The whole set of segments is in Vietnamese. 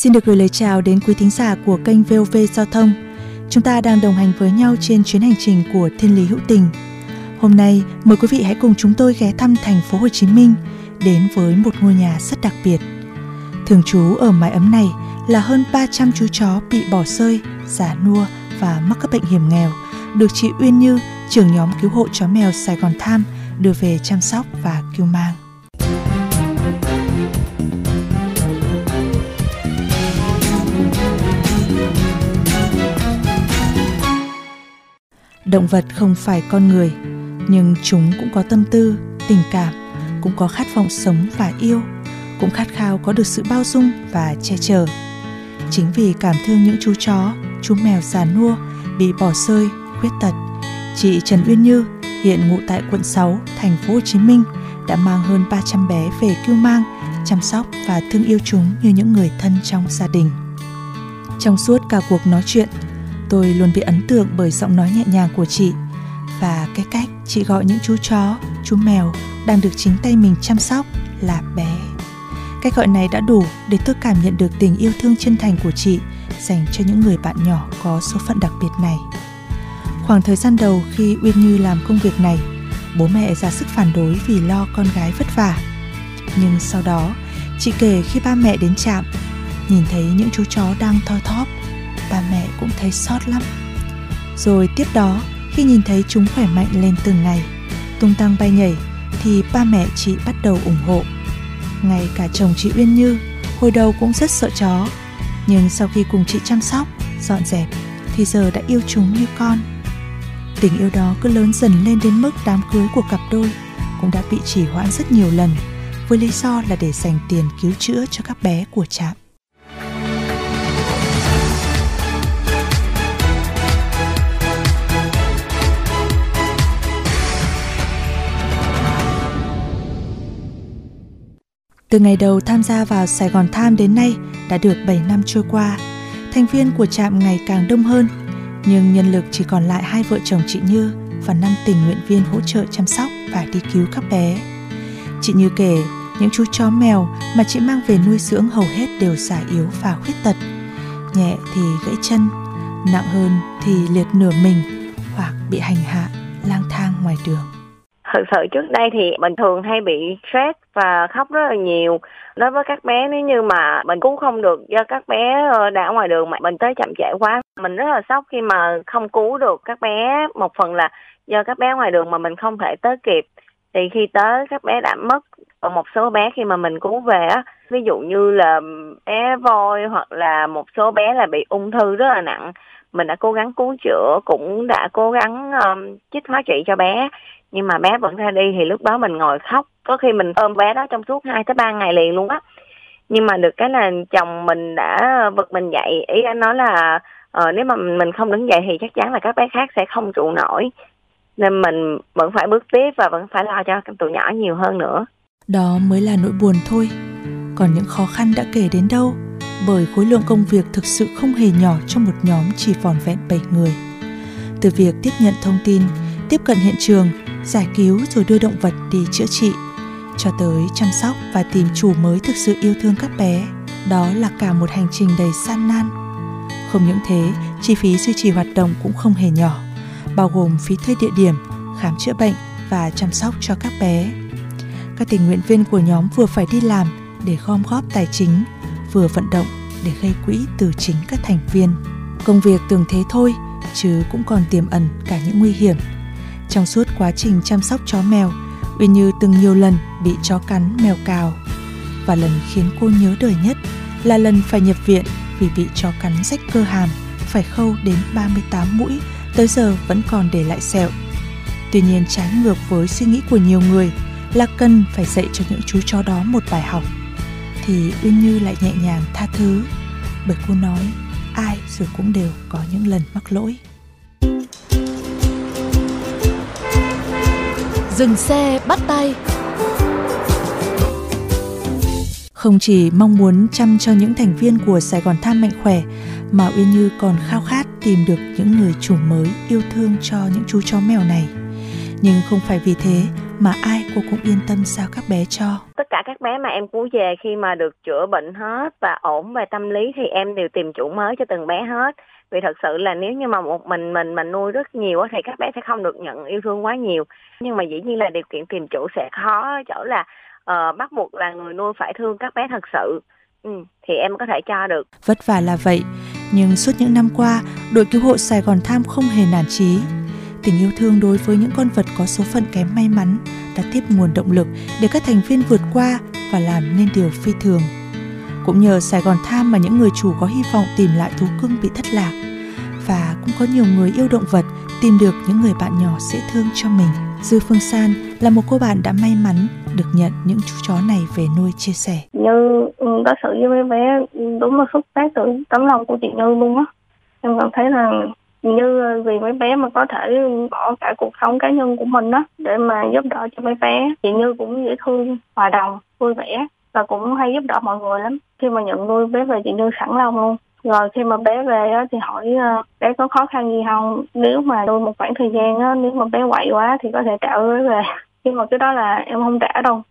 Xin được gửi lời chào đến quý thính giả của kênh VOV Giao thông. Chúng ta đang đồng hành với nhau trên chuyến hành trình của Thiên lý hữu tình. Hôm nay, mời quý vị hãy cùng chúng tôi ghé thăm thành phố Hồ Chí Minh đến với một ngôi nhà rất đặc biệt. Thường trú ở mái ấm này là hơn 300 chú chó bị bỏ rơi, giả nua và mắc các bệnh hiểm nghèo, được chị Uyên Như, trưởng nhóm cứu hộ chó mèo Sài Gòn Tham đưa về chăm sóc và cứu mang. Động vật không phải con người, nhưng chúng cũng có tâm tư, tình cảm, cũng có khát vọng sống và yêu, cũng khát khao có được sự bao dung và che chở. Chính vì cảm thương những chú chó, chú mèo già nua bị bỏ rơi, khuyết tật, chị Trần Uyên Như hiện ngụ tại quận 6, thành phố Hồ Chí Minh đã mang hơn 300 bé về cứu mang, chăm sóc và thương yêu chúng như những người thân trong gia đình. Trong suốt cả cuộc nói chuyện, tôi luôn bị ấn tượng bởi giọng nói nhẹ nhàng của chị và cái cách chị gọi những chú chó, chú mèo đang được chính tay mình chăm sóc là bé. Cách gọi này đã đủ để tôi cảm nhận được tình yêu thương chân thành của chị dành cho những người bạn nhỏ có số phận đặc biệt này. Khoảng thời gian đầu khi Uyên Như làm công việc này, bố mẹ ra sức phản đối vì lo con gái vất vả. Nhưng sau đó, chị kể khi ba mẹ đến trạm, nhìn thấy những chú chó đang thoi thóp, ba mẹ cũng thấy xót lắm. Rồi tiếp đó, khi nhìn thấy chúng khỏe mạnh lên từng ngày, tung tăng bay nhảy, thì ba mẹ chị bắt đầu ủng hộ. Ngay cả chồng chị Uyên Như, hồi đầu cũng rất sợ chó, nhưng sau khi cùng chị chăm sóc, dọn dẹp, thì giờ đã yêu chúng như con. Tình yêu đó cứ lớn dần lên đến mức đám cưới của cặp đôi cũng đã bị trì hoãn rất nhiều lần, với lý do là để dành tiền cứu chữa cho các bé của trạm. Từ ngày đầu tham gia vào Sài Gòn Tham đến nay đã được 7 năm trôi qua, thành viên của trạm ngày càng đông hơn, nhưng nhân lực chỉ còn lại hai vợ chồng chị Như và năm tình nguyện viên hỗ trợ chăm sóc và đi cứu các bé. Chị Như kể, những chú chó mèo mà chị mang về nuôi dưỡng hầu hết đều già yếu và khuyết tật. Nhẹ thì gãy chân, nặng hơn thì liệt nửa mình hoặc bị hành hạ, lang thang ngoài đường. Thực sự trước đây thì mình thường hay bị stress và khóc rất là nhiều. Đối với các bé nếu như mà mình cứu không được do các bé ờ, đã ngoài đường mà mình tới chậm trễ quá. Mình rất là sốc khi mà không cứu được các bé. Một phần là do các bé ngoài đường mà mình không thể tới kịp. Thì khi tới các bé đã mất. Còn một số bé khi mà mình cứu về á, ví dụ như là bé voi hoặc là một số bé là bị ung thư rất là nặng. Mình đã cố gắng cứu chữa, cũng đã cố gắng um, chích hóa trị cho bé nhưng mà bé vẫn ra đi thì lúc đó mình ngồi khóc. Có khi mình ôm bé đó trong suốt 2 tới 3 ngày liền luôn á. Nhưng mà được cái là chồng mình đã vực mình dậy. Ý anh nói là ờ, nếu mà mình không đứng dậy thì chắc chắn là các bé khác sẽ không trụ nổi. Nên mình vẫn phải bước tiếp và vẫn phải lo cho tụi nhỏ nhiều hơn nữa. Đó mới là nỗi buồn thôi. Còn những khó khăn đã kể đến đâu, bởi khối lượng công việc thực sự không hề nhỏ trong một nhóm chỉ vòn vẹn 7 người. Từ việc tiếp nhận thông tin, tiếp cận hiện trường, giải cứu rồi đưa động vật đi chữa trị, cho tới chăm sóc và tìm chủ mới thực sự yêu thương các bé, đó là cả một hành trình đầy gian nan. Không những thế, chi phí duy trì hoạt động cũng không hề nhỏ, bao gồm phí thuê địa điểm, khám chữa bệnh và chăm sóc cho các bé. Các tình nguyện viên của nhóm vừa phải đi làm để gom góp tài chính, vừa vận động để gây quỹ từ chính các thành viên. Công việc tưởng thế thôi, chứ cũng còn tiềm ẩn cả những nguy hiểm. Trong suốt quá trình chăm sóc chó mèo, Uyên Như từng nhiều lần bị chó cắn mèo cào. Và lần khiến cô nhớ đời nhất là lần phải nhập viện vì bị chó cắn rách cơ hàm, phải khâu đến 38 mũi, tới giờ vẫn còn để lại sẹo. Tuy nhiên trái ngược với suy nghĩ của nhiều người là cần phải dạy cho những chú chó đó một bài học thì Uyên Như lại nhẹ nhàng tha thứ bởi cô nói ai rồi cũng đều có những lần mắc lỗi. Dừng xe, bắt tay Không chỉ mong muốn chăm cho những thành viên của Sài Gòn Tham Mạnh Khỏe, mà Uyên Như còn khao khát tìm được những người chủ mới yêu thương cho những chú chó mèo này. Nhưng không phải vì thế mà ai cô cũng yên tâm sao các bé cho. Tất cả các bé mà em cứu về khi mà được chữa bệnh hết và ổn về tâm lý thì em đều tìm chủ mới cho từng bé hết. Vì thật sự là nếu như mà một mình mình mình nuôi rất nhiều thì các bé sẽ không được nhận yêu thương quá nhiều. Nhưng mà dĩ nhiên là điều kiện tìm chủ sẽ khó chỗ là uh, bắt buộc là người nuôi phải thương các bé thật sự. Ừ, thì em có thể cho được. Vất vả là vậy, nhưng suốt những năm qua, đội cứu hộ Sài Gòn Tham không hề nản chí tình yêu thương đối với những con vật có số phận kém may mắn đã tiếp nguồn động lực để các thành viên vượt qua và làm nên điều phi thường. Cũng nhờ Sài Gòn Tham mà những người chủ có hy vọng tìm lại thú cưng bị thất lạc và cũng có nhiều người yêu động vật, tìm được những người bạn nhỏ dễ thương cho mình. Dư Phương San là một cô bạn đã may mắn được nhận những chú chó này về nuôi chia sẻ. Như đối xử với mấy bé, đúng là xuất phát từ tấm lòng của chị Như luôn á. Em cảm thấy là như vì mấy bé mà có thể bỏ cả cuộc sống cá nhân của mình đó để mà giúp đỡ cho mấy bé chị như cũng dễ thương, hòa đồng, vui vẻ và cũng hay giúp đỡ mọi người lắm. Khi mà nhận nuôi bé về chị như sẵn lòng luôn. Rồi khi mà bé về á, thì hỏi ờ, bé có khó khăn gì không? Nếu mà nuôi một khoảng thời gian á, nếu mà bé quậy quá thì có thể trả bé. Về nhưng mà cái đó là em không trả đâu.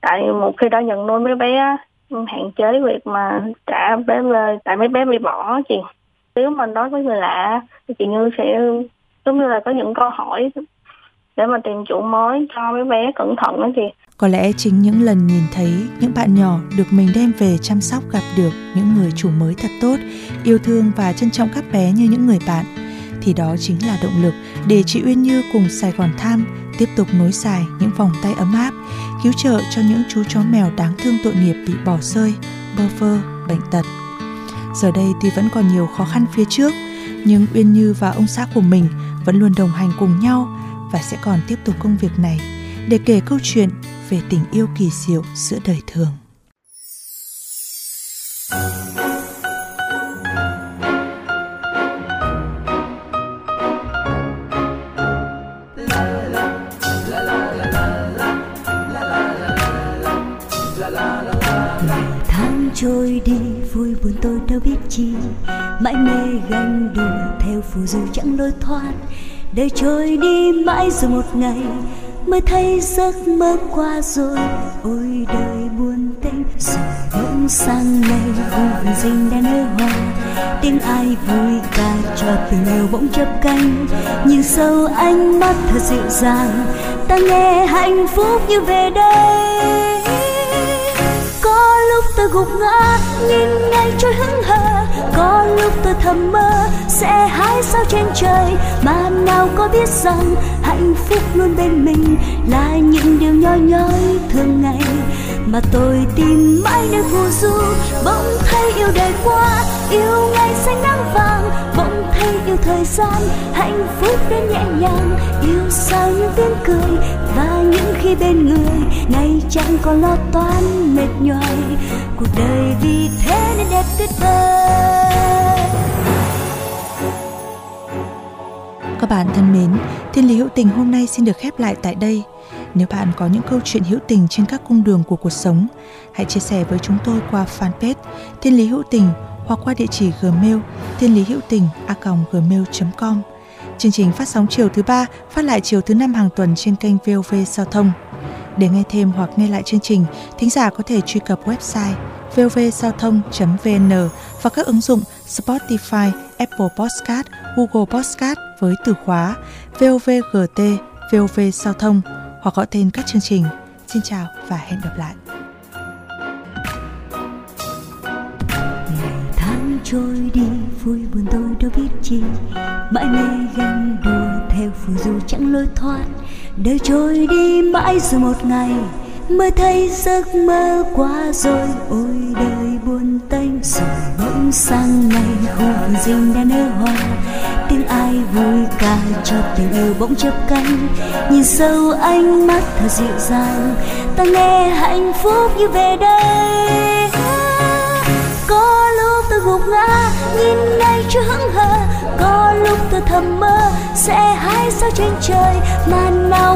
Tại một khi đã nhận nuôi mấy bé á, hạn chế việc mà trả bé về. Tại mấy bé bị bỏ chị. Nếu mình nói với người lạ thì chị Như sẽ giống như là có những câu hỏi để mà tìm chủ mới cho mấy bé cẩn thận đó chị. Có lẽ chính những lần nhìn thấy những bạn nhỏ được mình đem về chăm sóc gặp được những người chủ mới thật tốt, yêu thương và trân trọng các bé như những người bạn thì đó chính là động lực để chị Uyên Như cùng Sài Gòn Tham tiếp tục nối dài những vòng tay ấm áp, cứu trợ cho những chú chó mèo đáng thương tội nghiệp bị bỏ rơi, bơ vơ, bệnh tật. Giờ đây tuy vẫn còn nhiều khó khăn phía trước, nhưng Uyên Như và ông xã của mình vẫn luôn đồng hành cùng nhau và sẽ còn tiếp tục công việc này để kể câu chuyện về tình yêu kỳ diệu giữa đời thường. trôi đi, vui buồn tôi đâu biết chi mãi mê ganh đùa theo phù du chẳng lối thoát đời trôi đi mãi rồi một ngày mới thấy giấc mơ qua rồi. Ôi đời buồn tênh rồi bỗng sang ngày vùng rình đã nở hoa. Tiếng ai vui ca cho tình yêu bỗng chớp cánh. Nhìn sâu ánh mắt thật dịu dàng. Ta nghe hạnh phúc như về đây. Có lúc tôi gục ngã, nhìn ngay trôi hững hờ. Có lúc tôi thầm mơ sẽ hái sao trên trời mà nào có biết rằng hạnh phúc luôn bên mình là những điều nhỏ nhói thường ngày. Mà tôi tìm mãi nơi phù du, bỗng thấy yêu đời qua yêu ngày xanh nắng vàng. Bỗng thấy yêu thời gian, hạnh phúc đến nhẹ nhàng. Yêu sao những tiếng cười, và những khi bên người, ngày chẳng còn lo toan, mệt nhoài. Cuộc đời vì thế nên đẹp tuyệt vời các bạn thân mến, Thiên lý hữu tình hôm nay xin được khép lại tại đây. Nếu bạn có những câu chuyện hữu tình trên các cung đường của cuộc sống, hãy chia sẻ với chúng tôi qua fanpage Thiên lý hữu tình hoặc qua địa chỉ gmail thiên lý hữu tình a gmail.com. Chương trình phát sóng chiều thứ ba, phát lại chiều thứ năm hàng tuần trên kênh VOV Giao thông. Để nghe thêm hoặc nghe lại chương trình, thính giả có thể truy cập website vovgiao thông.vn và các ứng dụng Spotify, Apple Podcast, Google Podcast với từ khóa VOVGT, VOV Giao thông hoặc gọi tên các chương trình. Xin chào và hẹn gặp lại. Ngày tháng trôi đi vui buồn tôi đâu biết chi mãi mê ganh đùa theo phù du chẳng lối thoát đời trôi đi mãi rồi một ngày mới thấy giấc mơ quá rồi ôi đời sang ngày khu vườn rình đã nở hoa. Tiếng ai vui ca cho tình yêu bỗng chớp cánh. Nhìn sâu ánh mắt thật dịu dàng, ta nghe hạnh phúc như về đây. Có lúc tôi gục ngã, nhìn ngay chưa hững hờ. Có lúc tôi thầm mơ, sẽ hái sao trên trời mà nào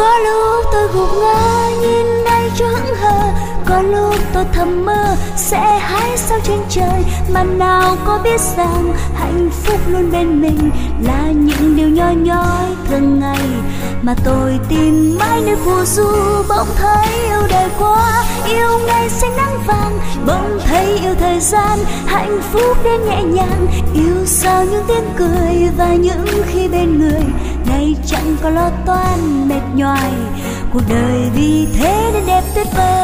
có lúc tôi gục ngã, nhìn nay cho hững hờ. Có lúc tôi thầm mơ, sẽ hái sao trên trời. Mà nào có biết rằng hạnh phúc luôn bên mình là mà tôi tìm mãi nơi phù du bỗng thấy yêu đời quá, yêu ngày xanh nắng vàng, bỗng thấy yêu thời gian, hạnh phúc đến nhẹ nhàng. Yêu sao những tiếng cười và những khi bên người, ngày chẳng có lo toan mệt nhoài. Cuộc đời vì thế nên đẹp tuyệt vời.